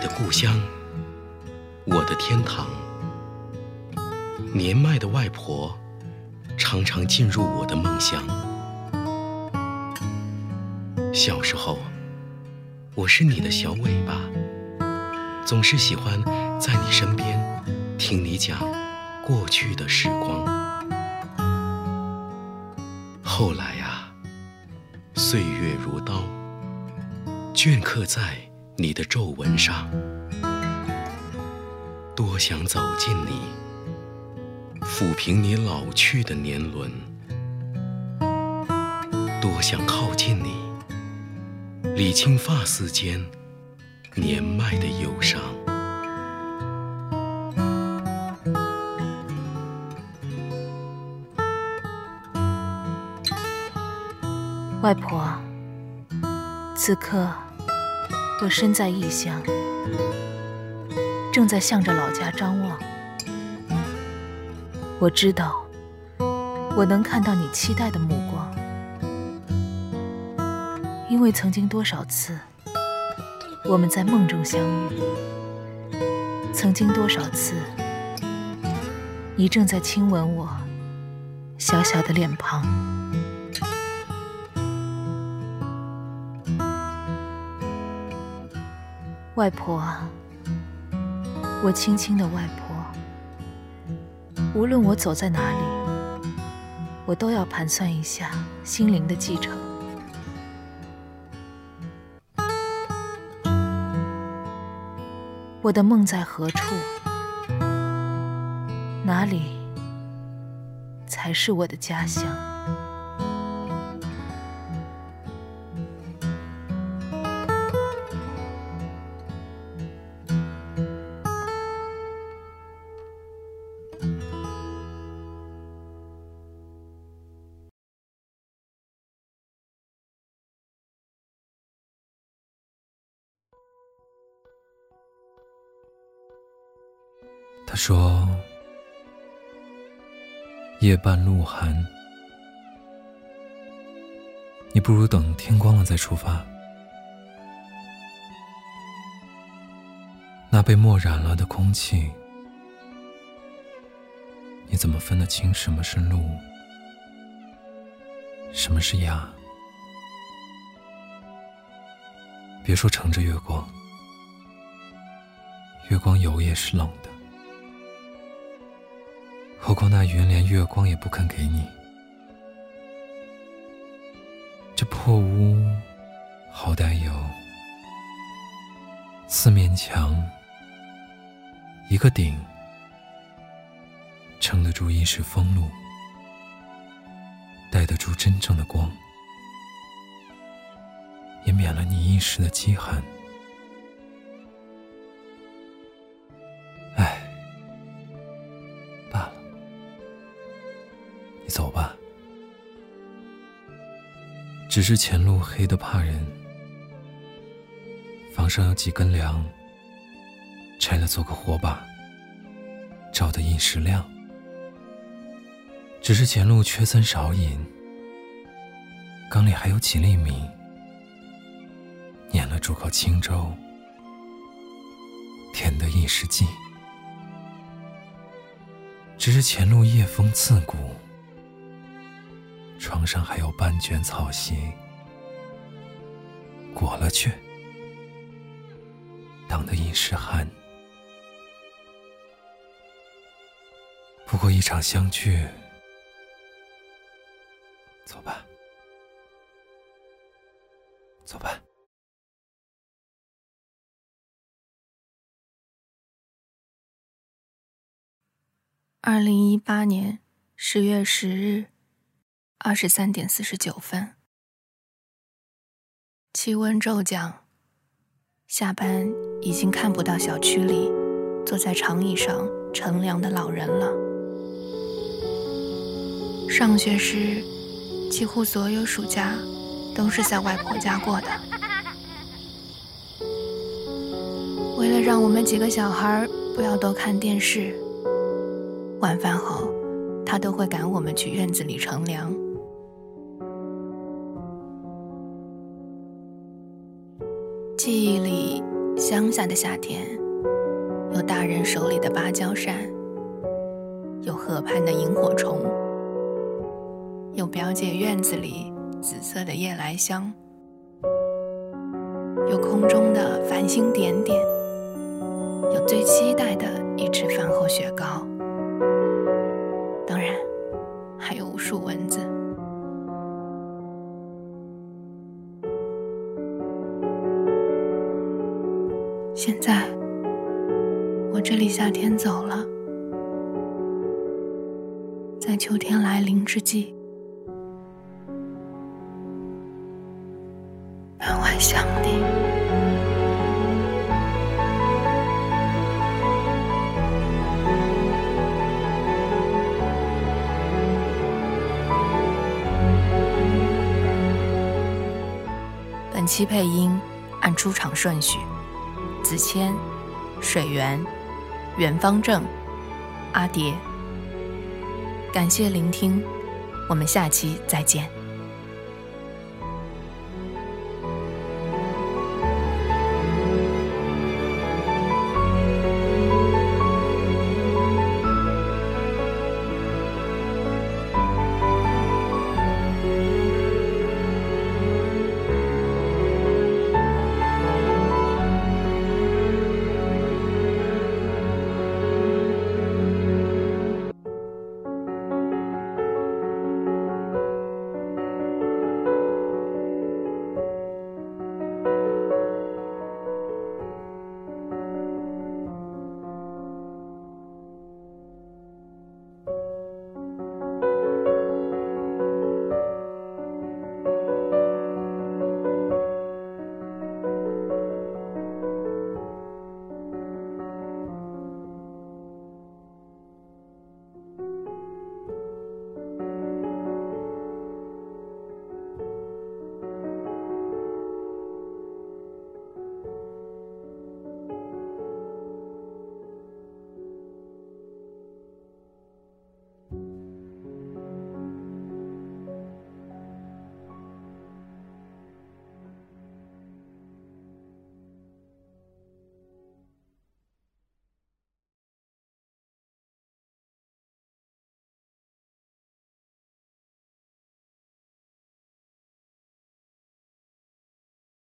的故乡，我的天堂。年迈的外婆常常进入我的梦乡。小时候，我是你的小尾巴，总是喜欢在你身边听你讲过去的时光。后来啊，岁月如刀，镌刻在你的皱纹上，多想走近你，抚平你老去的年轮，多想靠近你。理清发丝间年迈的忧伤。外婆，此刻我身在异乡，正在向着老家张望。我知道，我能看到你期待的目光。因为曾经多少次，我们在梦中相遇；曾经多少次，你正在亲吻我小小的脸庞。外婆啊，我亲亲的外婆，无论我走在哪里，我都要盘算一下心灵的继承。我的梦在何处？哪里才是我的家乡？他说：“夜半露寒，你不如等天光了再出发。那被墨染了的空气，你怎么分得清什么是路，什么是崖？别说乘着月光，月光有也是冷的。”何况那云连月光也不肯给你。这破屋好歹有四面墙，一个顶，撑得住一时风露，带得住真正的光，也免了你一时的饥寒。只是前路黑得怕人，房上有几根梁，拆了做个火把，照得一时亮。只是前路缺餐少饮，缸里还有几粒米，碾了煮口清粥，甜得一时饥。只是前路夜风刺骨。床上还有半卷草席，裹了去，挡得一时寒。不过一场相聚，走吧，走吧。二零一八年十月十日。二十三点四十九分，气温骤降，下班已经看不到小区里坐在长椅上乘凉的老人了。上学时，几乎所有暑假都是在外婆家过的。为了让我们几个小孩不要多看电视，晚饭后，他都会赶我们去院子里乘凉。记忆里，乡下的夏天，有大人手里的芭蕉扇，有河畔的萤火虫，有表姐院子里紫色的夜来香，有空中的繁星点点，有最期待的一池饭后雪糕，当然还有无数蚊子。现在，我这里夏天走了，在秋天来临之际，分外想你。本期配音按出场顺序。子谦、水源、袁方正、阿蝶，感谢聆听，我们下期再见。